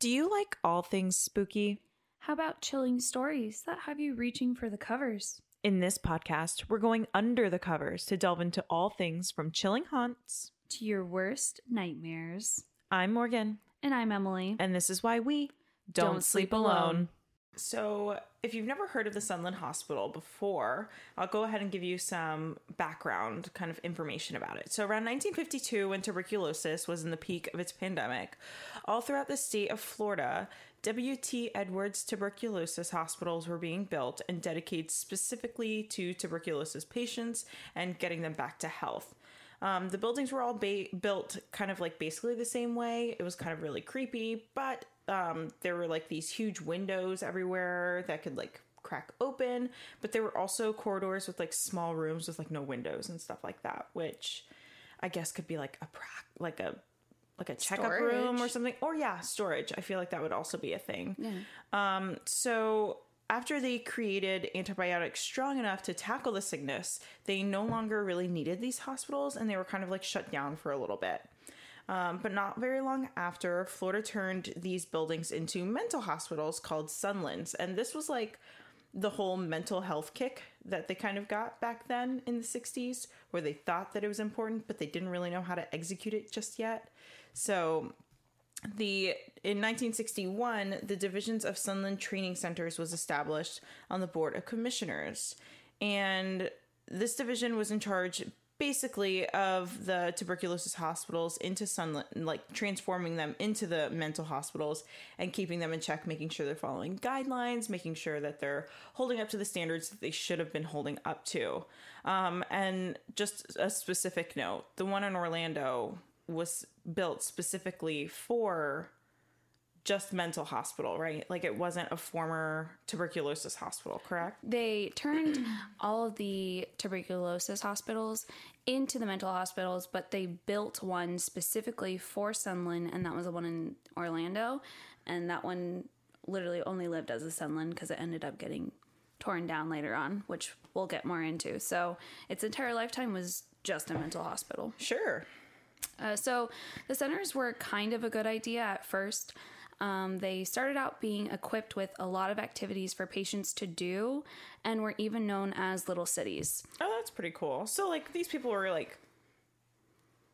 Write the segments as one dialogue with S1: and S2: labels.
S1: Do you like all things spooky?
S2: How about chilling stories that have you reaching for the covers?
S1: In this podcast, we're going under the covers to delve into all things from chilling haunts.
S2: To your worst nightmares.
S1: I'm Morgan,
S2: And I'm Emily.
S1: and this is why we don't,
S2: Don't
S1: sleep
S2: sleep
S1: alone.
S2: alone.
S1: So, if you've never heard of the Sunland Hospital before, I'll go ahead and give you some background kind of information about it. So, around 1952, when tuberculosis was in the peak of its pandemic, all throughout the state of Florida, W.T. Edwards tuberculosis hospitals were being built and dedicated specifically to tuberculosis patients and getting them back to health. Um, the buildings were all ba- built kind of like basically the same way. It was kind of really creepy, but um, there were like these huge windows everywhere that could like crack open. But there were also corridors with like small rooms with like no windows and stuff like that, which I guess could be like a like a like a checkup room or something. Or yeah, storage. I feel like that would also be a thing. Um, so after they created antibiotics strong enough to tackle the sickness, they no longer really needed these hospitals and they were kind of like shut down for a little bit. Um, but not very long after, Florida turned these buildings into mental hospitals called Sunlands. And this was like the whole mental health kick that they kind of got back then in the 60s, where they thought that it was important, but they didn't really know how to execute it just yet. So the in 1961 the divisions of sunland training centers was established on the board of commissioners and this division was in charge basically of the tuberculosis hospitals into sunland like transforming them into the mental hospitals and keeping them in check making sure they're following guidelines making sure that they're holding up to the standards that they should have been holding up to. Um, and just a specific note the one in orlando was built specifically for just mental hospital, right? Like it wasn't a former tuberculosis hospital, correct?
S2: They turned all of the tuberculosis hospitals into the mental hospitals, but they built one specifically for Sunland, and that was the one in Orlando. And that one literally only lived as a Sunland because it ended up getting torn down later on, which we'll get more into. So its entire lifetime was just a mental hospital.
S1: Sure.
S2: Uh, so the centers were kind of a good idea at first. Um, they started out being equipped with a lot of activities for patients to do and were even known as little cities.
S1: Oh, that's pretty cool. So like these people were like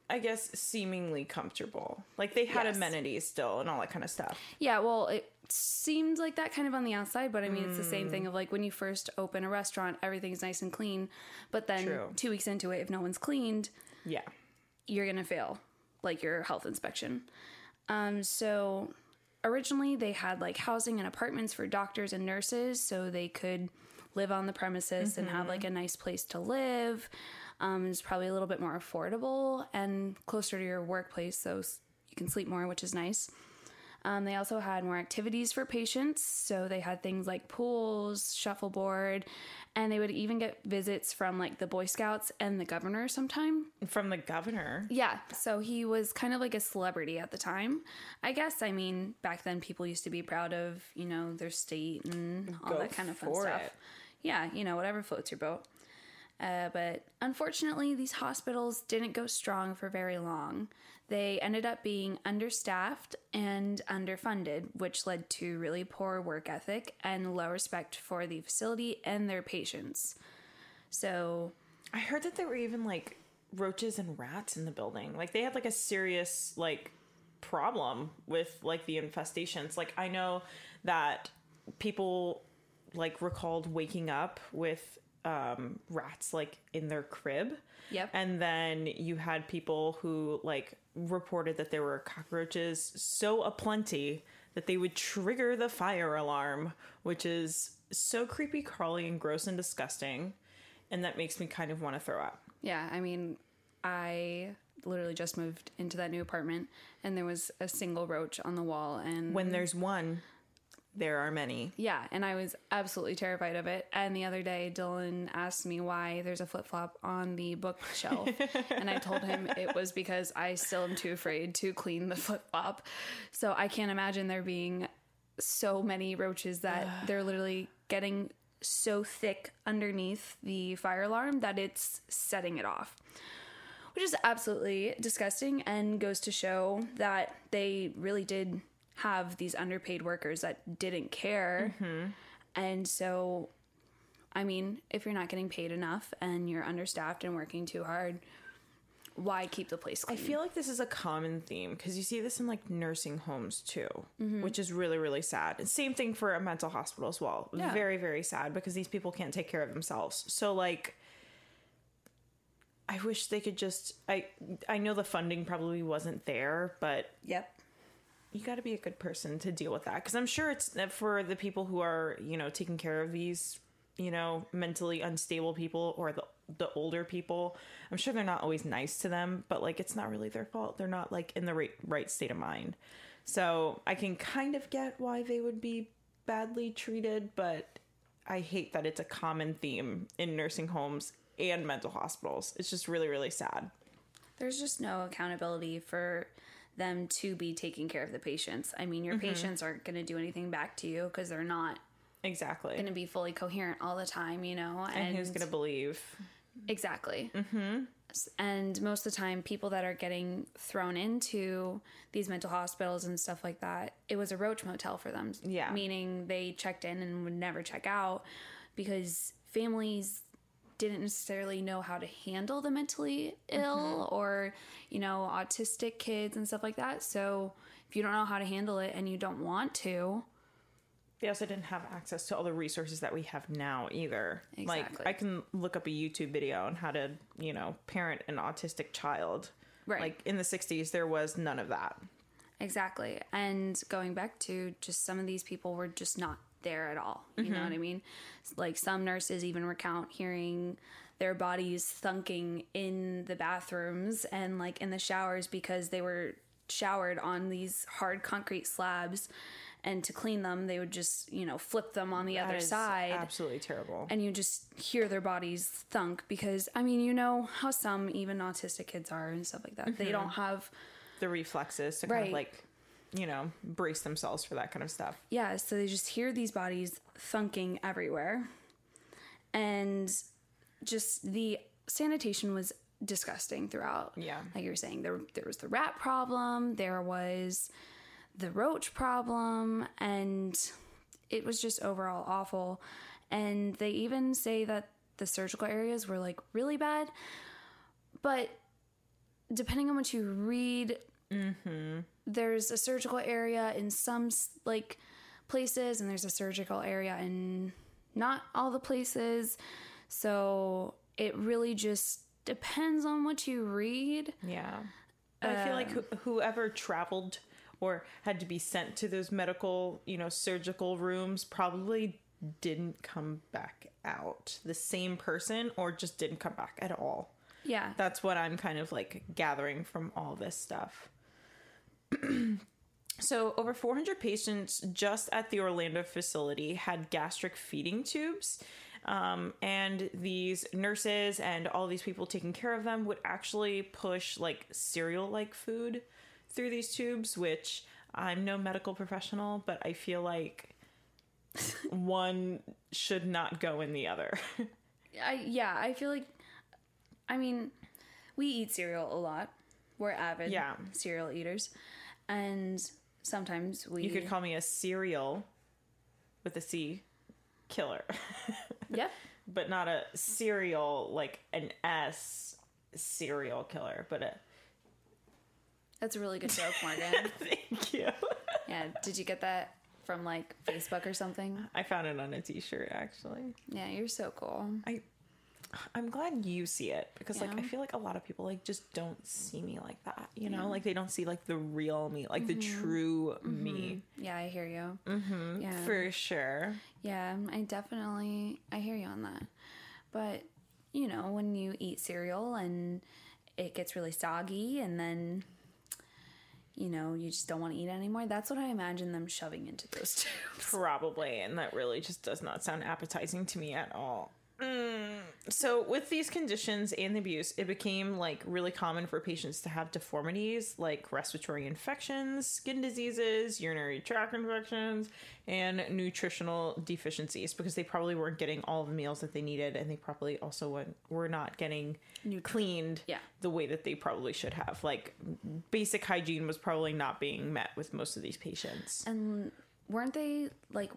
S1: I guess seemingly comfortable. Like they had
S2: Yes.
S1: amenities still and all that kind of stuff.
S2: Yeah, well, it seemed like that kind of on the outside, but I mean, it's the same thing of like when you first open a restaurant, everything's nice and clean, but then
S1: True.
S2: two weeks into it, if no one's cleaned,
S1: Yeah.
S2: you're gonna fail like your health inspection um so originally they had like housing and apartments for doctors and nurses so they could live on the premises and have like a nice place to live um it's probably a little bit more affordable and closer to your workplace so you can sleep more which is nice um, they also had more activities for patients. So they had things like pools, shuffleboard, and they would even get visits from like the Boy Scouts and the governor sometime.
S1: From the governor.
S2: Yeah, so he was kind of like a celebrity at the time. I guess, I mean, back then people used to be proud of, you know, their state and all
S1: Go
S2: that kind of fun
S1: for
S2: stuff.
S1: it.
S2: Yeah, you know, whatever floats your boat. Uh, but unfortunately, these hospitals didn't go strong for very long. They ended up being understaffed and underfunded, which led to really poor work ethic and low respect for the facility and their patients. So,
S1: I heard that there were even like roaches and rats in the building. Like they had like a serious like problem with like the infestations. Like I know that people like recalled waking up with um rats like in their crib.
S2: Yep.
S1: And then you had people who like reported that there were cockroaches so aplenty that they would trigger the fire alarm, which is so creepy, crawly, and gross and disgusting. And that makes me kind of want to throw up.
S2: Yeah, I mean, I literally just moved into that new apartment and there was a single roach on the wall and
S1: When there's one, there are many.
S2: yeah, and I was absolutely terrified of it. And the other day Dylan asked me why there's a flip-flop on the bookshelf and I told him it was because I still am too afraid to clean the flip-flop. So I can't imagine there being so many roaches that they're literally getting so thick underneath the fire alarm that it's setting it off. Which is absolutely disgusting and goes to show that they really did have these underpaid workers that didn't care.
S1: Mm-hmm.
S2: And so, I mean, if you're not getting paid enough and you're understaffed and working too hard, why keep the place clean?
S1: I feel like this is a common theme because you see this in like nursing homes too, which is really, really sad. And same thing for a mental hospital as well.
S2: Yeah.
S1: Very, very sad because these people can't take care of themselves. So, like, I wish they could just. I I know the funding probably wasn't there, but
S2: yep.
S1: You got to be a good person to deal with that. Because i'm sure it's uh, for the people who are you know taking care of these you know mentally unstable people or the the older people i'm sure they're not always nice to them but like it's not really their fault. They're not like in the right right state of mind. So i can kind of get why they would be badly treated but i hate that it's a common theme in nursing homes and mental hospitals. It's just really really sad.
S2: There's just no accountability for them to be taking care of the patients. I mean, your
S1: Mm-hmm. patients
S2: aren't going to do anything back to you because they're not
S1: exactly
S2: going to be fully coherent all the time, you know?
S1: and who's gonna believe
S2: Exactly. Mm-hmm. And most of the time, people that are getting thrown into these mental hospitals and stuff like that, it was a roach motel for them.
S1: Yeah.
S2: Meaning they checked in and would never check out because families didn't necessarily know how to handle the mentally ill mm-hmm. or, you know, autistic kids and stuff like that. So if you don't know how to handle it and you don't want to,
S1: they also didn't have access to all the resources that we have now either. Like I can look up a YouTube video on how to, you know, parent an autistic child.
S2: Right.
S1: Like in the 60s there was none of that.
S2: Exactly. And going back to just some of these people were just not there at all. You know what mm-hmm. I mean? Like some nurses even recount hearing their bodies thunking in the bathrooms and like in the showers because they were showered on these hard concrete slabs and to clean them they would just, you know, flip them on the
S1: That
S2: other side
S1: Absolutely terrible.
S2: and you just hear their bodies thunk because I mean, you know how some even autistic kids are and stuff like that. They don't mm-hmm. have
S1: the reflexes to kind
S2: Right.
S1: of like, you know, brace themselves for that kind of stuff.
S2: yeah, so they just hear these bodies thunking everywhere. And just the sanitation was disgusting throughout.
S1: Yeah.
S2: Like you were saying, there there was the rat problem, there was the roach problem, and it was just overall awful. And they even say that the surgical areas were like really bad. But depending on what you read, mm-hmm. There's a surgical area in some like places and there's a surgical area in not all the places so it really just depends on what you read
S1: Yeah. I feel like who- um, whoever traveled or had to be sent to those medical, you know, surgical rooms probably didn't come back out. The same person or just didn't come back at all.
S2: yeah
S1: That's what I'm kind of like gathering from all this stuff. so, over 400 patients just at the Orlando facility had gastric feeding tubes. Um, and these nurses and all these people taking care of them would actually push like cereal like food through these tubes, which I'm no medical professional, but I feel like one should not go in the other.
S2: I, yeah i feel like i mean we eat cereal a lot we're avid
S1: Yeah.
S2: cereal eaters and sometimes we
S1: You could call me a serial with a C killer,
S2: yep.
S1: But not a serial like an S serial killer, but a
S2: that's a really good joke morgan.
S1: Thank you.
S2: yeah did you get that from like facebook or something?
S1: I found it on a t-shirt actually.
S2: yeah you're so cool.
S1: I I'm glad you see it because like I feel like a lot of people like just don't see me like that, you know? Like they don't see like the real me, like the true me.
S2: Yeah, I hear you. Mm-hmm. Yeah,
S1: For sure.
S2: yeah, I definitely I hear you on that. But you know, when you eat cereal and it gets really soggy, and then you know you just don't want to eat anymore. That's what I imagine them shoving into those tubes.
S1: Probably, and that really just does not sound appetizing to me at all. Mm, so, with these conditions and the abuse, it became like really common for patients to have deformities like respiratory infections, skin diseases, urinary tract infections, and nutritional deficiencies because they probably weren't getting all the meals that they needed, and they probably also went, were not getting cleaned
S2: Yeah.
S1: the way that they probably should have. Like, basic hygiene was probably not being met with most of these patients.
S2: And weren't they like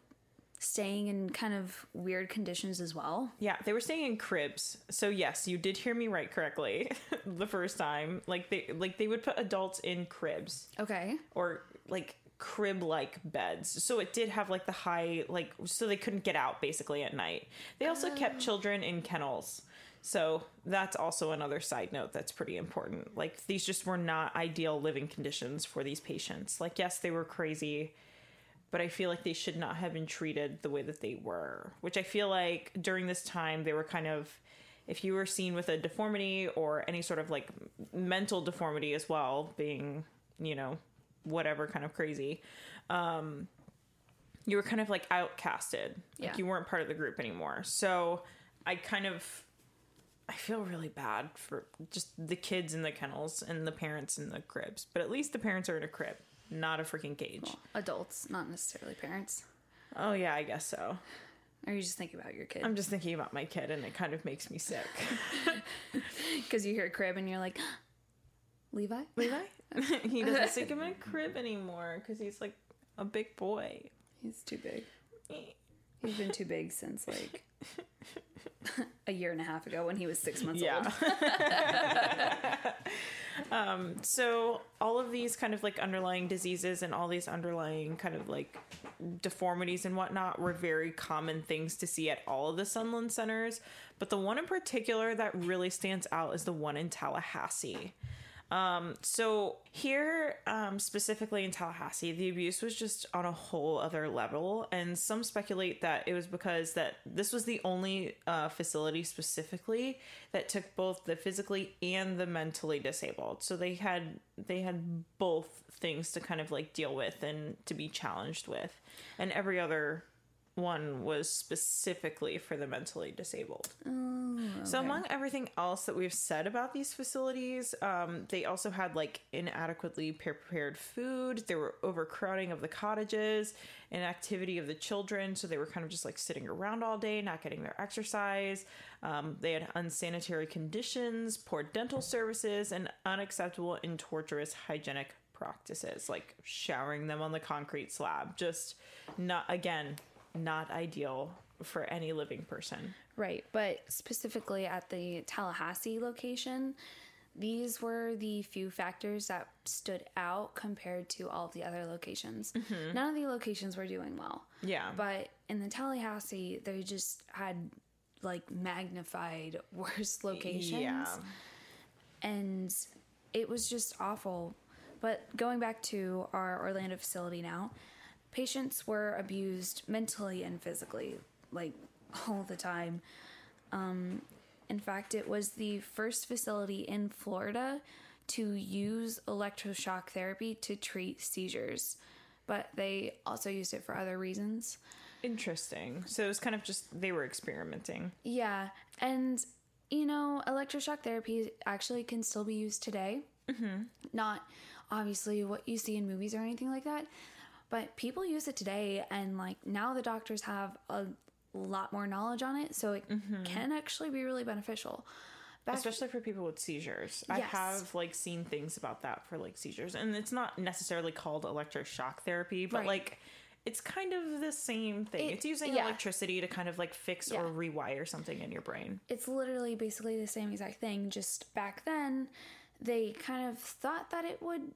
S2: staying in kind of weird conditions as well?
S1: Yeah, they were staying in cribs. So yes, you did hear me right correctly the first time. Like they like they would put adults in cribs
S2: Okay.
S1: or like crib like beds. So it did have like the high like so they couldn't get out basically at night. They also kept oh. children in kennels. So that's also another side note that's pretty important. Like these just were not ideal living conditions for these patients. Like yes, they were crazy, but I feel like they should not have been treated the way that they were. Which I feel like during this time they were kind of if you were seen with a deformity or any sort of like mental deformity as well, being, you know, whatever kind of crazy, um, you were kind of like outcasted. Like you weren't part of the group anymore. So I kind of I feel really bad for just the kids in the kennels and the parents in the cribs. But at least the parents are in a crib, not a freaking cage.
S2: Adults, not necessarily parents.
S1: Oh yeah, I guess so.
S2: Or you just thinking about your kid
S1: I'm just thinking about my kid and it kind of makes me sick.
S2: because you hear crib and you're like, Levi.
S1: Levi? he doesn't sleep in a crib anymore because he's like a big boy.
S2: He's too big. Eh, He's been too big since like a year and a half ago when he was six months
S1: Yeah.
S2: old.
S1: um, so all of these kind of like underlying diseases and all these underlying kind of like deformities and whatnot were very common things to see at all of the Sunland centers. But the one in particular that really stands out is the one in Tallahassee. Um, so here, um, specifically in Tallahassee, the abuse was just on a whole other level, and some speculate that it was because that this was the only uh, facility specifically that took both the physically and the mentally disabled. So they had they had both things to kind of like deal with and to be challenged with, and every other one was specifically for the mentally disabled. So among everything else that we've said about these facilities, um, they also had like inadequately prepared food. There were overcrowding of the cottages, inactivity of the children, so they were kind of just like sitting around all day, not getting their exercise. Um, they had unsanitary conditions, poor dental services, and unacceptable and torturous hygienic practices, like showering them on the concrete slab. Just not again, not ideal for any living person.
S2: Right, but specifically at the Tallahassee location, these were the few factors that stood out compared to all of the other locations. Mm-hmm. None of the locations were doing well.
S1: Yeah.
S2: But in the Tallahassee, they just had like magnified worse locations.
S1: Yeah.
S2: And it was just awful. But going back to our Orlando facility now, patients were abused mentally and physically, like all the time. Um, in fact, it was the first facility in Florida to use electroshock therapy to treat seizures, but they also used it for other reasons.
S1: Interesting. So it was kind of just they were experimenting.
S2: Yeah, and you know, electroshock therapy actually can still be used today. Mm-hmm. Not obviously what you see in movies or anything like that, but people use it today, and like now the doctors have a lot more knowledge on it, so it mm-hmm. can actually be really beneficial. Back,
S1: Especially for people with seizures. I have like seen things about that for like seizures. And it's not necessarily called electroshock therapy, but
S2: Right.
S1: like it's kind of the same thing.
S2: It-
S1: it's using
S2: yeah.
S1: electricity to kind of like fix or rewire something in your brain.
S2: it's literally basically the same exact thing. Just back then, they kind of thought that it would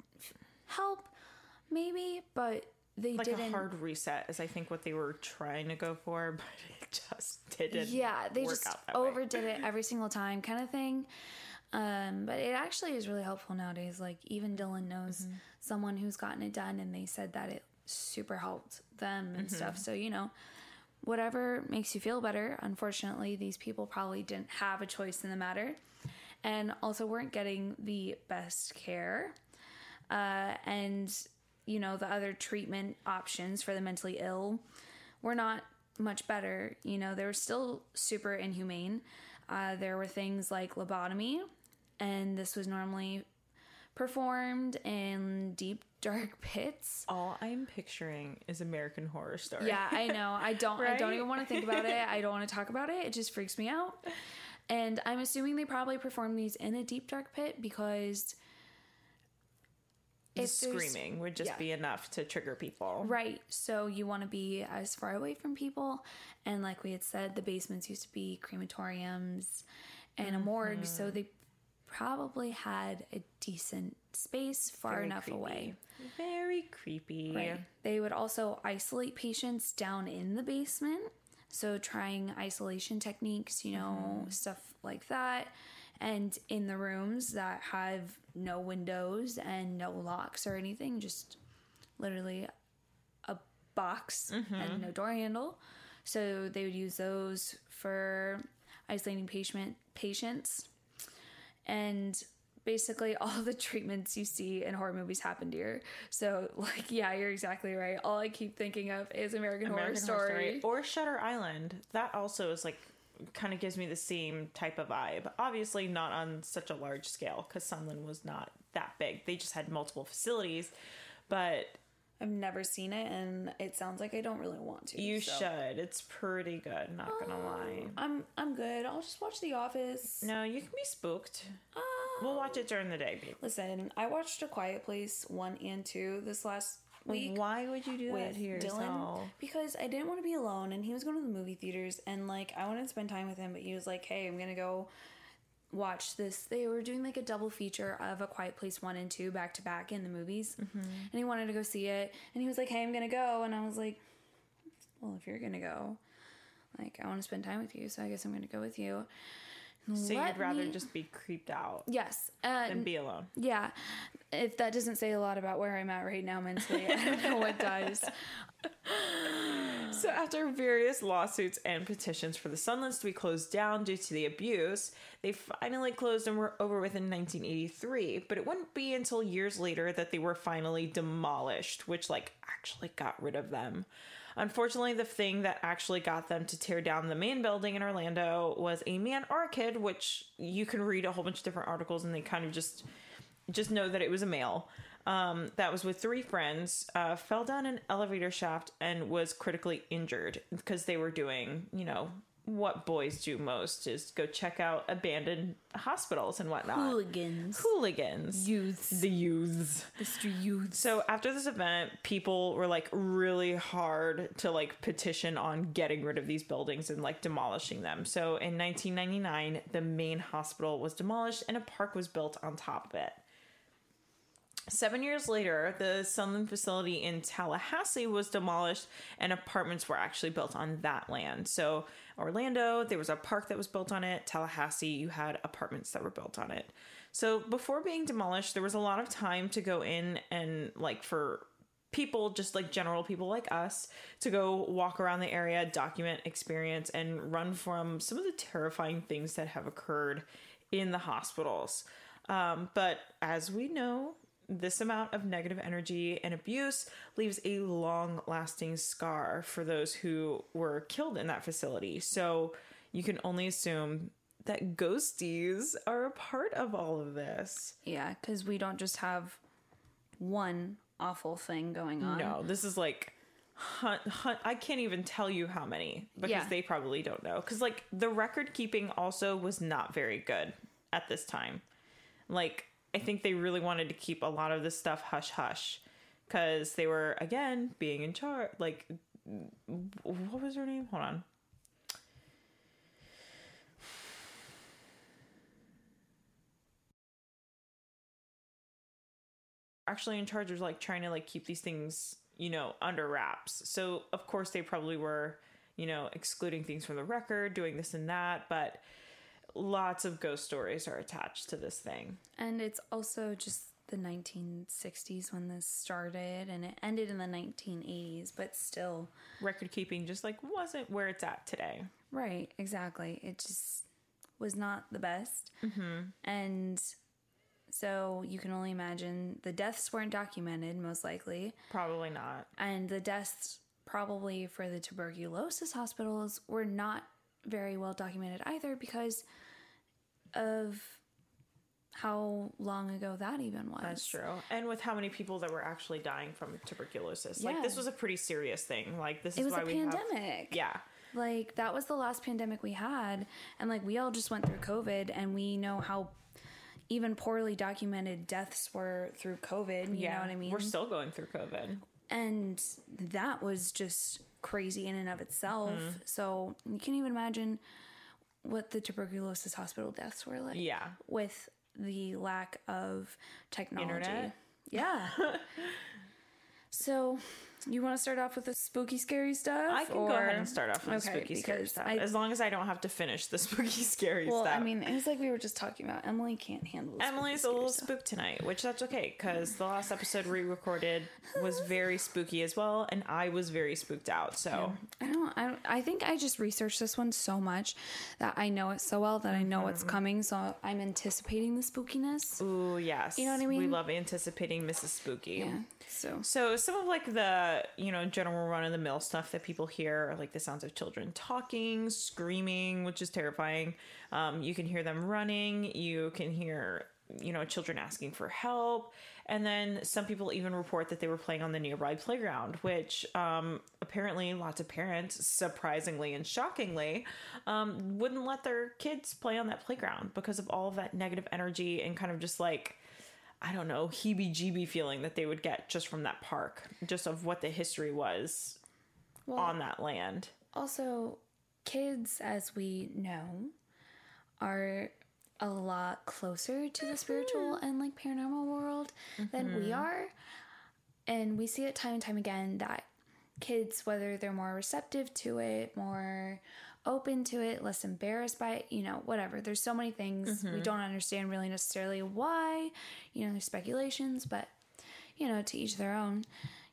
S2: help, maybe, but they
S1: Like
S2: didn't.
S1: a hard reset is I think what they were trying to go for, but it just didn't.
S2: yeah they
S1: work
S2: just
S1: out that way.
S2: overdid it every single time kind of thing um, but it actually is really helpful nowadays like even dylan knows
S1: Mm-hmm.
S2: someone who's gotten it done and they said that it super helped them and
S1: Mm-hmm.
S2: stuff so you know whatever makes you feel better unfortunately these people probably didn't have a choice in the matter and also weren't getting the best care uh, and you know the other treatment options for the mentally ill were not much better. You know, they were still super inhumane. Uh, there were things like lobotomy, and this was normally performed in deep dark pits.
S1: All I'm picturing is American Horror Story.
S2: Yeah, I know. I don't. I don't even want to think about it. I don't want to talk about it. It just freaks me out. And I'm assuming they probably performed these in a deep dark pit because if
S1: screaming would just
S2: yeah.
S1: be enough to trigger people.
S2: Right. So you want to be as far away from people. And like we had said, the basements used to be crematoriums and a morgue. So
S1: Mm-hmm.
S2: they probably had a decent space far
S1: Very
S2: enough
S1: creepy.
S2: away.
S1: Very creepy.
S2: Right. They would also isolate patients down in the basement. So trying isolation techniques, you know,
S1: Mm-hmm.
S2: stuff like that. And in the rooms that have no windows and no locks or anything, just literally a box
S1: Mm-hmm.
S2: and no door handle. So they would use those for isolating patient patients. And basically all the treatments you see in horror movies happened here. So like yeah, you're exactly right. All I keep thinking of is American,
S1: American
S2: Horror Story.
S1: or Shutter Island. That also is like kind of gives me the same type of vibe. Obviously, not on such a large scale because Sunland was not that big. They just had multiple facilities, but
S2: I've never seen it and it sounds like I don't really want to.
S1: you
S2: so.
S1: should. It's pretty good. Not gonna lie.
S2: I'm I'm good. I'll just watch The Office.
S1: No, you can be spooked.
S2: Uh,
S1: We'll watch it during the day, babe.
S2: Listen, I watched A Quiet Place 1 and 2 this last week.
S1: Why would you do that
S2: Dylan because I didn't want to be alone and he was going to the movie theaters and like I wanted to spend time with him but he was like hey I'm to go watch this they were doing like a double feature of a quiet place 1 and 2 back to back in the movies
S1: Mm-hmm.
S2: and he wanted to go see it and he was like hey I'm going to go and I was like well if you're going to go like I want to spend time with you so I guess I'm going to go with you
S1: So
S2: Let
S1: you'd rather
S2: me-
S1: just be creeped out
S2: yes uh,
S1: than be alone.
S2: yeah, if that doesn't say a lot about where I'm at right now mentally, I don't know what does.
S1: So, after various lawsuits and petitions for the Sunlands to be closed down due to the abuse, they finally closed and were over with in 1983. But it wouldn't be until years later that they were finally demolished, which, like, actually got rid of them. Unfortunately, the thing that actually got them to tear down the main building in Orlando was a man or a kid, which you can read a whole bunch of different articles and they kind of just just know that it was a male. Um, that was with three friends uh, fell down an elevator shaft and was critically injured because they were doing you know what boys do most is go check out abandoned hospitals and whatnot
S2: Hooligans.
S1: hooligans
S2: Youths.
S1: the youths
S2: Mr. Youths.
S1: so after this event people were like really hard to like petition on getting rid of these buildings and like demolishing them so in 1999 the main hospital was demolished and a park was built on top of it Seven years later, the Sunland facility in Tallahassee was demolished and apartments were actually built on that land. So, Orlando, there was a park that was built on it. Tallahassee, you had apartments that were built on it. So, before being demolished, there was a lot of time to go in and, like, for people, just like general people like us, to go walk around the area, document experience, and run from some of the terrifying things that have occurred in the hospitals. Um, but as we know, this amount of negative energy and abuse leaves a long lasting scar for those who were killed in that facility. So you can only assume that ghosties are a part of all of this.
S2: Yeah, because we don't just have one awful thing going on.
S1: No, this is like hunt, hunt I can't even tell you how many because
S2: Yeah.
S1: they probably don't know. Cuz like the record keeping also was not very good at this time. Like I think they really wanted to keep a lot of this stuff hush hush cuz they were again being in charge like what was her name? Hold on. actually in charge of like trying to like keep these things you know under wraps so of course they probably were you know excluding things from the record doing this and that but lots of ghost stories are attached to this thing
S2: And it's also just the 1960s when this started and it ended in the 1980s, but still.
S1: record keeping just like wasn't where it's at today
S2: Right, exactly. It just was not the best. Mm-hmm. And so you can only imagine the deaths weren't documented, most likely.
S1: probably not
S2: And the deaths probably for the tuberculosis hospitals were not very well documented either because of how long ago that even was.
S1: That's true. And with how many people that were actually dying from tuberculosis. Like this was a pretty serious thing. Like this
S2: It
S1: is
S2: was
S1: why
S2: a
S1: we have
S2: pandemic.
S1: Yeah.
S2: Like that was the last pandemic we had and like we all just went through COVID and we know how even poorly documented deaths were through COVID, you
S1: yeah.
S2: know what I mean?
S1: We're still going through COVID.
S2: and that was just crazy in and of itself.
S1: Mm-hmm.
S2: So you can't even imagine what the tuberculosis hospital deaths were like.
S1: Yeah.
S2: With the lack of technology.
S1: Internet?
S2: Yeah. so you want to start off with the spooky, scary stuff?
S1: I can go ahead and start off with
S2: Okay,
S1: spooky scary stuff.
S2: I-
S1: as long as I don't have to finish the spooky scary
S2: Well,
S1: stuff.
S2: I mean, it was like we were just talking about. Emily can't handle.
S1: Emily's a little
S2: stuff.
S1: spooked tonight, which that's okay because the last episode we recorded was very spooky as well, and I was very spooked out. So
S2: I don't, I don't. I think I just researched this one so much that I know it so well that I know
S1: Mm-hmm.
S2: what's coming. So I'm anticipating the spookiness.
S1: ooh yes,
S2: You know what I mean?
S1: We love anticipating Mrs. Spooky.
S2: Yeah. So
S1: So some of like the you know general run of the mill stuff that people hear like the sounds of children talking, screaming, which is terrifying. Um, you can hear them running. You can hear you know children asking for help, and then some people even report that they were playing on the nearby playground, which um, apparently lots of parents, surprisingly and shockingly, um, wouldn't let their kids play on that playground because of all of that negative energy and kind of just like I don't know, heebie jeebie feeling that they would get just from that park, just of what the history was
S2: well,
S1: on that land.
S2: also, kids, as we know, are a lot closer to the spiritual mm-hmm. and like paranormal world than we mm-hmm. are, and we see it time and time again that kids, whether they're more receptive to it, more open to it, less embarrassed by it, you know, whatever. There's so many things we mm-hmm. don't understand really necessarily why, you know, there's speculations, but you know, to each their own.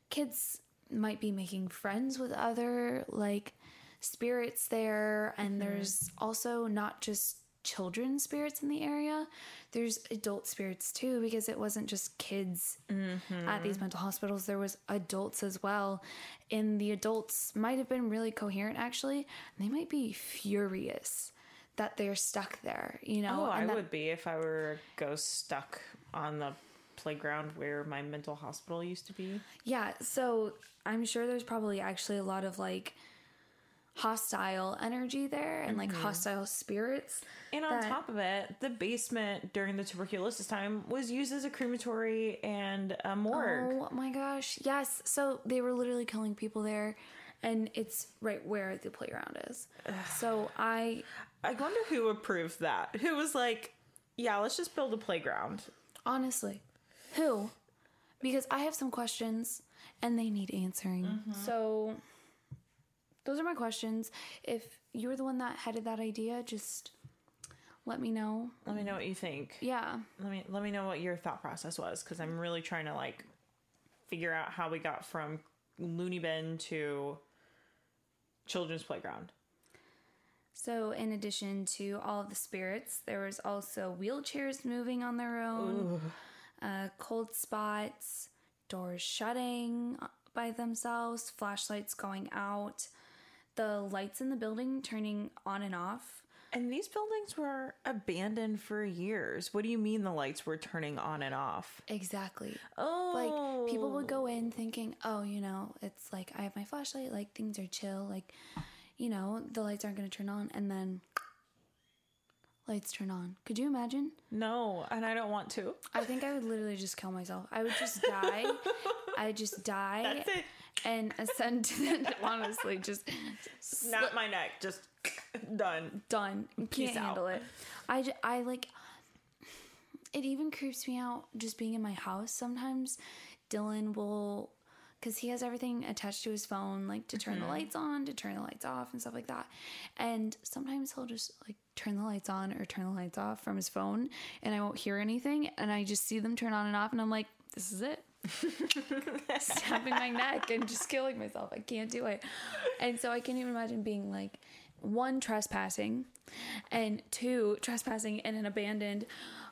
S2: Kids might be making friends with other like spirits there and mm-hmm. there's also not just children spirits in the area. There's adult spirits too because it wasn't just kids at these mm-hmm. mental hospitals. There was adults as well. And the adults might have been really coherent actually. They might be furious that they're stuck there, you know.
S1: Oh, I
S2: that-
S1: would be if I were a ghost stuck on the playground where my mental hospital used to be.
S2: Yeah, so I'm sure there's probably actually a lot of like hostile energy there and like mm-hmm. hostile spirits.
S1: And on
S2: that-
S1: top of it, the basement during the tuberculosis time was used as a crematory and a morgue.
S2: Oh my gosh. Yes. So they were literally killing people there and it's right where the playground is. So I
S1: I wonder who approved that. Who was like, yeah, let's just build a playground.
S2: honestly, who? Because I have some questions and they need answering. Mm-hmm. So those are my questions. If you're the one that headed that idea, just let me know.
S1: Let me know what you think.
S2: Yeah.
S1: Let me let me know what your thought process was because I'm really trying to like figure out how we got from Looney Bin to children's playground.
S2: So, in addition to all of the spirits, there was also wheelchairs moving on their own, uh, cold spots, doors shutting by themselves, flashlights going out, the lights in the building turning on and off.
S1: And these buildings were abandoned for years. What do you mean the lights were turning on and off?
S2: Exactly.
S1: Oh,
S2: Like, people would go oh. in thinking, oh, you know, it's like I have my flashlight, like things are chill, like, you know, the lights aren't going to turn on. And then lights turn on. Could you imagine?
S1: no, and I don't want to.
S2: I think I would literally just kill myself. I would just die. I'd just die and ascend to the honestly just
S1: Snap my neck. Just done.
S2: done. Can't
S1: Peace out.
S2: handle it. I, I like it even creeps me out just being in my house sometimes. Dylan will because he has everything attached to his phone, like to turn the lights on, to turn the lights off, and stuff like that. And sometimes he'll just like turn the lights on or turn the lights off from his phone, and I won't hear anything, and I just see them turn on and off, and I'm like, this is it. Snapping my neck and just killing myself. I can't do it. And so I can't even imagine being like one trespassing and two trespassing in an abandoned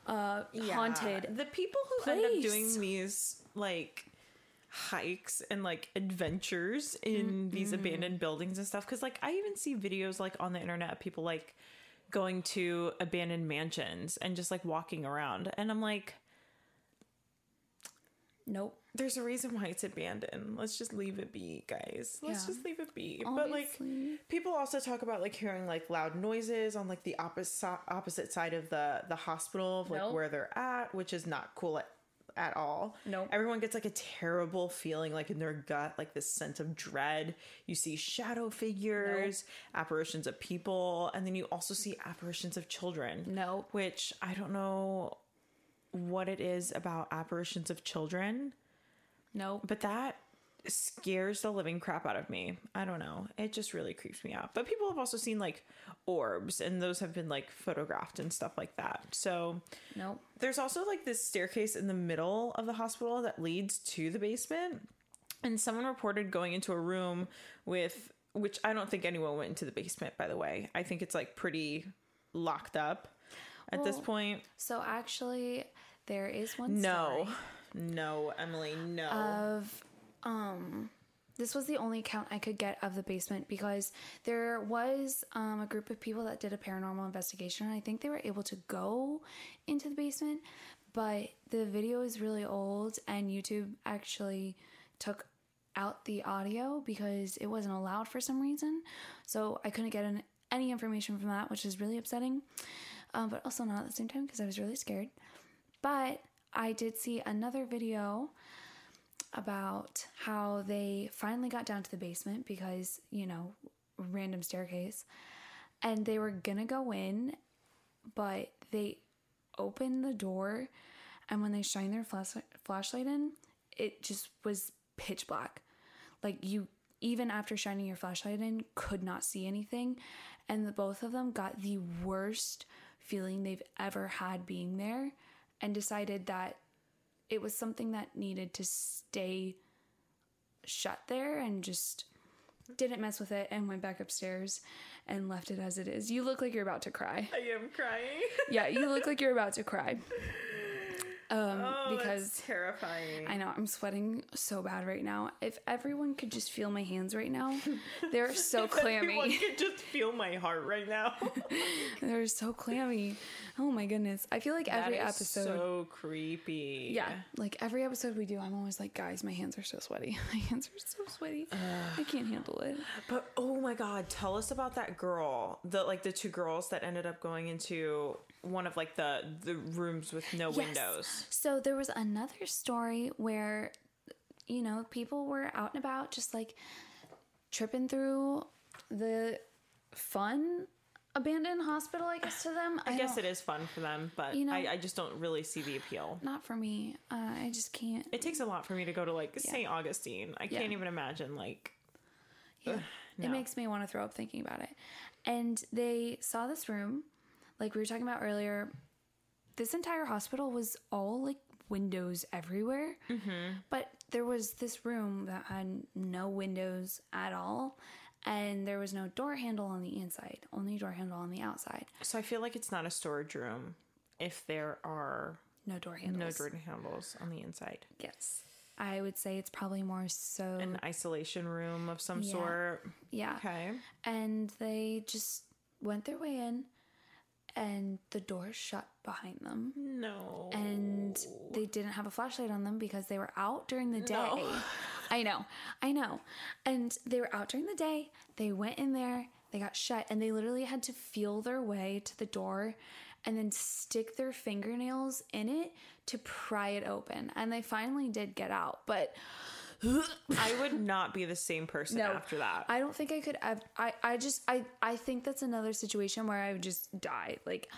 S2: uh haunted
S1: The people who end up doing these like hikes and like adventures in these mm-hmm. abandoned buildings and stuff cuz like I even see videos like on the internet of people like going to abandoned mansions and just like walking around and I'm like
S2: Nope.
S1: there's a reason why it's abandoned. Let's just leave it be, guys. Let's
S2: Yeah.
S1: just leave it be. But like people also talk about like hearing like loud noises on like the opposite opposite side of the the hospital of like
S2: Nope.
S1: where they're at, which is not cool at, at all.
S2: Nope.
S1: Everyone gets like a terrible feeling like in their gut, like this sense of dread. You see shadow figures, apparitions of people, and then you also see apparitions of children.
S2: Nope.
S1: Which I don't know what it is about apparitions of children.
S2: Nope.
S1: But that scares the living crap out of me. I don't know. It just really creeps me out. But people have also seen like orbs and those have been like photographed and stuff like that. So
S2: Nope.
S1: there's also like this staircase in the middle of the hospital that leads to the basement. And someone reported going into a room with which I don't think anyone went into the basement by the way. I think it's like pretty locked up at this point.
S2: So actually, there is one
S1: No.
S2: story
S1: No, Emily, no.
S2: of um. This was the only account I could get of the basement because there was um, a group of people that did a paranormal investigation. And I think they were able to go into the basement, but the video is really old, and YouTube actually took out the audio because it wasn't allowed for some reason. So I couldn't get an, any information from that, which is really upsetting, um, but also not at the same time because I was really scared. But I did see another video about how they finally got down to the basement because, you know, random staircase. And they were gonna go in, but they opened the door, and when they shined their flash- flashlight in, it just was pitch black. Like you, even after shining your flashlight in, could not see anything. And the both of them got the worst feeling they've ever had being there and decided that it was something that needed to stay shut there and just didn't mess with it and went back upstairs and left it as it is. You look like you're about to cry.
S1: I am crying.
S2: Yeah, you look like you're about to cry. Um,
S1: Oh,
S2: because
S1: that's terrifying.
S2: I know I'm sweating so bad right now. If everyone could just feel my hands right now, they're so clammy.
S1: Everyone can just feel my heart right now.
S2: they're so clammy. Oh my goodness. I feel like every episode.
S1: That is
S2: episode
S1: so creepy.
S2: Yeah, like every episode we do, I'm always like, guys, my hands are so sweaty. My hands are so sweaty. I can't handle it.
S1: But oh my god, tell us about that girl. The like the two girls that ended up going into one of like the the rooms with no windows.
S2: So there was another story where, you know, people were out and about, just like tripping through the fun abandoned hospital. I guess to them,
S1: I, guess it is fun for them, but
S2: You know-
S1: I, I just don't really see the appeal.
S2: Not for me. Uh, I just can't.
S1: It takes a lot for me to go to like St. Augustine. I
S2: Yeah.
S1: can't even imagine like
S2: Yeah.
S1: no.
S2: It makes me want to throw up thinking about it. And they saw this room, like we were talking about earlier. This entire hospital was all like windows everywhere. Mm-hmm. But there was this room that had no windows at all. And there was no door handle on the inside, only door handle on the outside.
S1: so I feel like it's not a storage room if there are
S2: No door handles.
S1: no door handles on the inside.
S2: Yes. I would say it's probably more so.
S1: An isolation room of some
S2: Yeah.
S1: sort.
S2: yeah.
S1: Okay.
S2: and they just went their way in and the door shut behind them.
S1: No.
S2: and they didn't have a flashlight on them because they were out during the day.
S1: No.
S2: i know. I know. And they were out during the day. They went in there. They got shut. And they literally had to feel their way to the door and then stick their fingernails in it to pry it open. And they finally did get out. But
S1: I would not be the same person after that.
S2: I don't think I could. Ev- I I just I I think that's another situation where I would just die. Like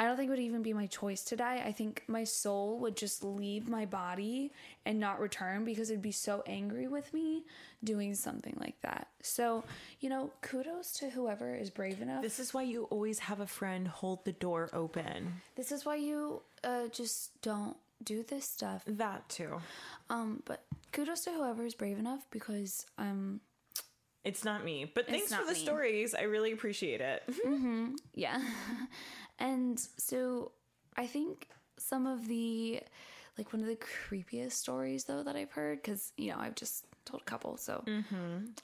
S2: I don't think it would even be my choice to die. I think my soul would just leave my body and not return because it'd be so angry with me doing something like that. So you know, kudos to whoever is brave enough. This,
S1: This is why you always have a friend hold the door open.
S2: This is why you uh, just don't do this stuff.
S1: That too.
S2: Um, but kudos to whoever is brave enough because um
S1: It's not me. But thanks for the
S2: me.
S1: stories. I really appreciate it.
S2: Yeah. and so I think some of the like one of the creepiest stories though that I've heard because you know I've just told a couple. So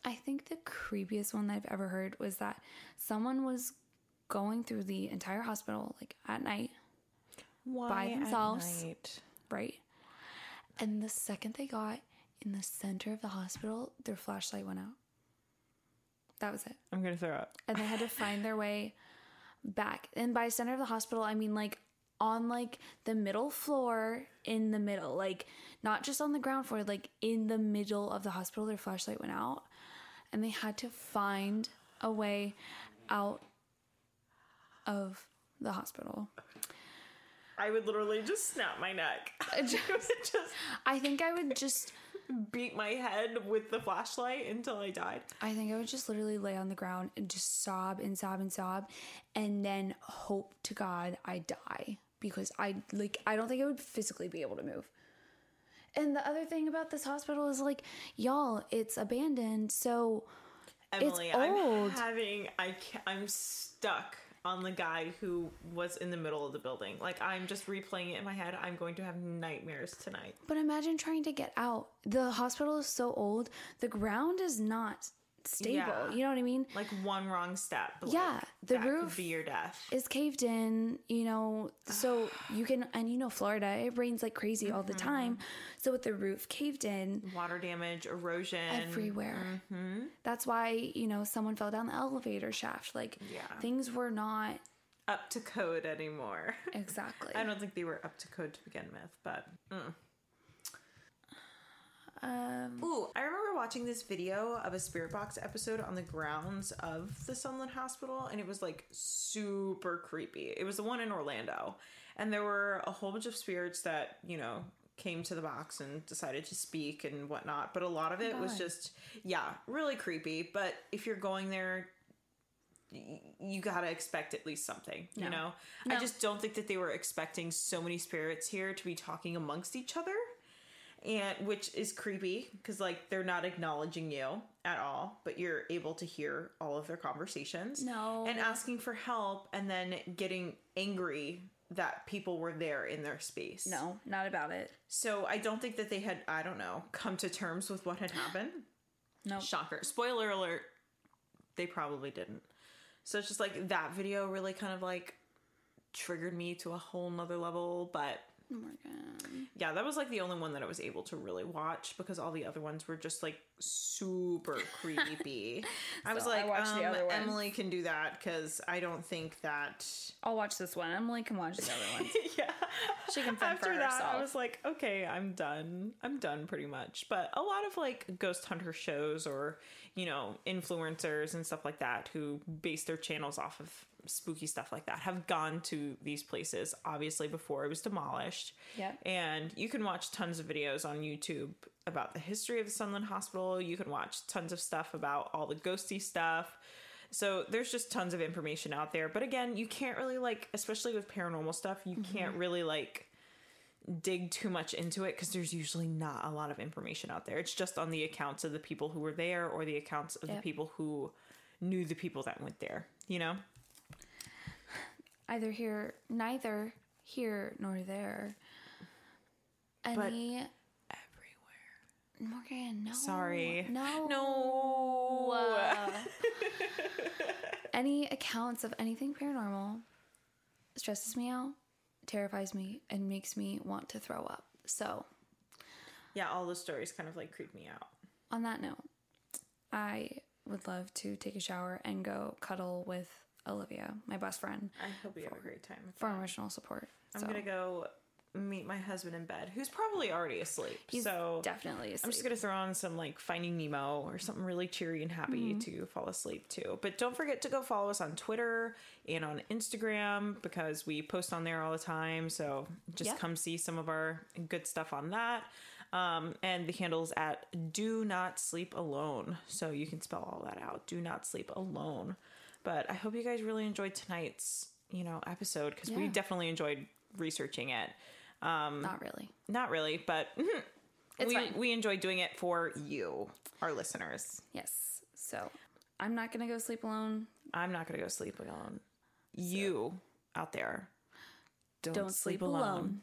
S2: I think the creepiest one that I've ever heard was that someone was going through the entire hospital like at night,
S1: Why at
S2: themselves.
S1: night?
S2: right? And the second they got in the center of the hospital, their flashlight went out. That was it.
S1: I'm gonna throw up.
S2: and they had to find their way back. And by center of the hospital, I mean like on like the middle floor in the middle, like not just on the ground floor, like in the middle of the hospital, their flashlight went out, and they had to find a way out of the hospital.
S1: I would literally just snap my neck. I just
S2: I think I would just
S1: beat my head with the flashlight until I died.
S2: I think I would just literally lay on the ground and just sob and sob and sob and then hope to God I die because I like I don't think I would physically be able to move. And the other thing about this hospital is like y'all it's abandoned so
S1: Emily,
S2: It's
S1: I'm having I I'm stuck on the guy who was in the middle of the building. Like I'm just replaying it in my head. I'm going to have nightmares tonight.
S2: but imagine trying to get out. The hospital is so old. The ground is not stable.
S1: Yeah.
S2: You know what I mean?
S1: Like one wrong step.
S2: Yeah,
S1: like,
S2: the
S1: that could
S2: roof
S1: be your death.
S2: is caved in, you know, so you can, and you know, Florida, it rains like crazy all the
S1: Mm-hmm.
S2: time. So with the roof caved in
S1: Water damage, erosion.
S2: everywhere,
S1: Mm-hmm.
S2: that's why, you know, someone fell down the elevator shaft. Like,
S1: Yeah.
S2: things were not
S1: up to code anymore.
S2: exactly.
S1: I don't think they were up to code to begin with, but mm.
S2: Um,
S1: Ooh, I watching this video of a Spirit Box episode on the grounds of the Sunland Hospital, and it was like super creepy. It was the one in Orlando, and there were a whole bunch of spirits that, you know, came to the box and decided to speak and whatnot, but a lot of oh it was just, yeah, really creepy. But if you're going there, you gotta expect at least something, you know?
S2: No.
S1: I just don't think that they were expecting so many spirits here to be talking amongst each other and which is creepy because like they're not acknowledging you at all but you're able to hear all of their conversations
S2: No.
S1: and asking for help and then getting angry that people were there in their space
S2: no, not about it.
S1: so i don't think that they had i don't know come to terms with what had happened
S2: No.
S1: shocker spoiler alert they probably didn't so it's just like that video really kind of like triggered me to a whole nother level but
S2: Oh God.
S1: yeah, that was like the only one that I was able to really watch because all the other ones were just like super creepy. I was
S2: So I
S1: like, um. Emily can do that because I don't think that.
S2: I'll watch this one. Emily can watch the other ones.
S1: yeah.
S2: She can fend
S1: After
S2: for
S1: that,
S2: herself.
S1: I was like, okay, I'm done. I'm done pretty much. But a lot of like ghost hunter shows or, you know, influencers and stuff like that who base their channels off of spooky stuff like that have gone to these places obviously before it was demolished.
S2: yeah
S1: And you can watch tons of videos on YouTube about the history of the Sunland Hospital. You can watch tons of stuff about all the ghosty stuff. So there's just tons of information out there. But again, you can't really like, especially with paranormal stuff, you mm-hmm. can't really like dig too much into it because there's usually not a lot of information out there. It's just on the accounts of the people who were there or the accounts of the people who knew the people that went there, you know?
S2: Either here, neither here nor there. Any
S1: Everywhere.
S2: Morgan? No.
S1: Sorry.
S2: No.
S1: No.
S2: Uh, any accounts of anything paranormal stresses me out, terrifies me, and makes me want to throw up. So,
S1: yeah, all the stories kind of like creep me out.
S2: on that note, I would love to take a shower and go cuddle with Olivia, my best friend,
S1: I hope you have a great time.
S2: for
S1: that.
S2: emotional support.
S1: I'm
S2: so,
S1: gonna go meet my husband in bed, who's probably already asleep.
S2: he's
S1: so
S2: definitely asleep.
S1: I'm just gonna throw on some like Finding Nemo or something really cheery and happy to fall asleep to. But don't forget to go follow us on Twitter and on Instagram because we post on there all the time. So just
S2: Yeah.
S1: come see some of our good stuff on that. Um, and the handle's at Do Not Sleep Alone. So you can spell all that out. Do not sleep alone. But I hope you guys really enjoyed tonight's, you know, episode because we definitely enjoyed researching it.
S2: Um, Not really.
S1: Not really, but
S2: It's
S1: we
S2: fine.
S1: we enjoy doing it for you, our listeners.
S2: Yes. So, I'm not going to go sleep alone.
S1: I'm not gonna go sleep alone. You out there, don't,
S2: Don't sleep alone.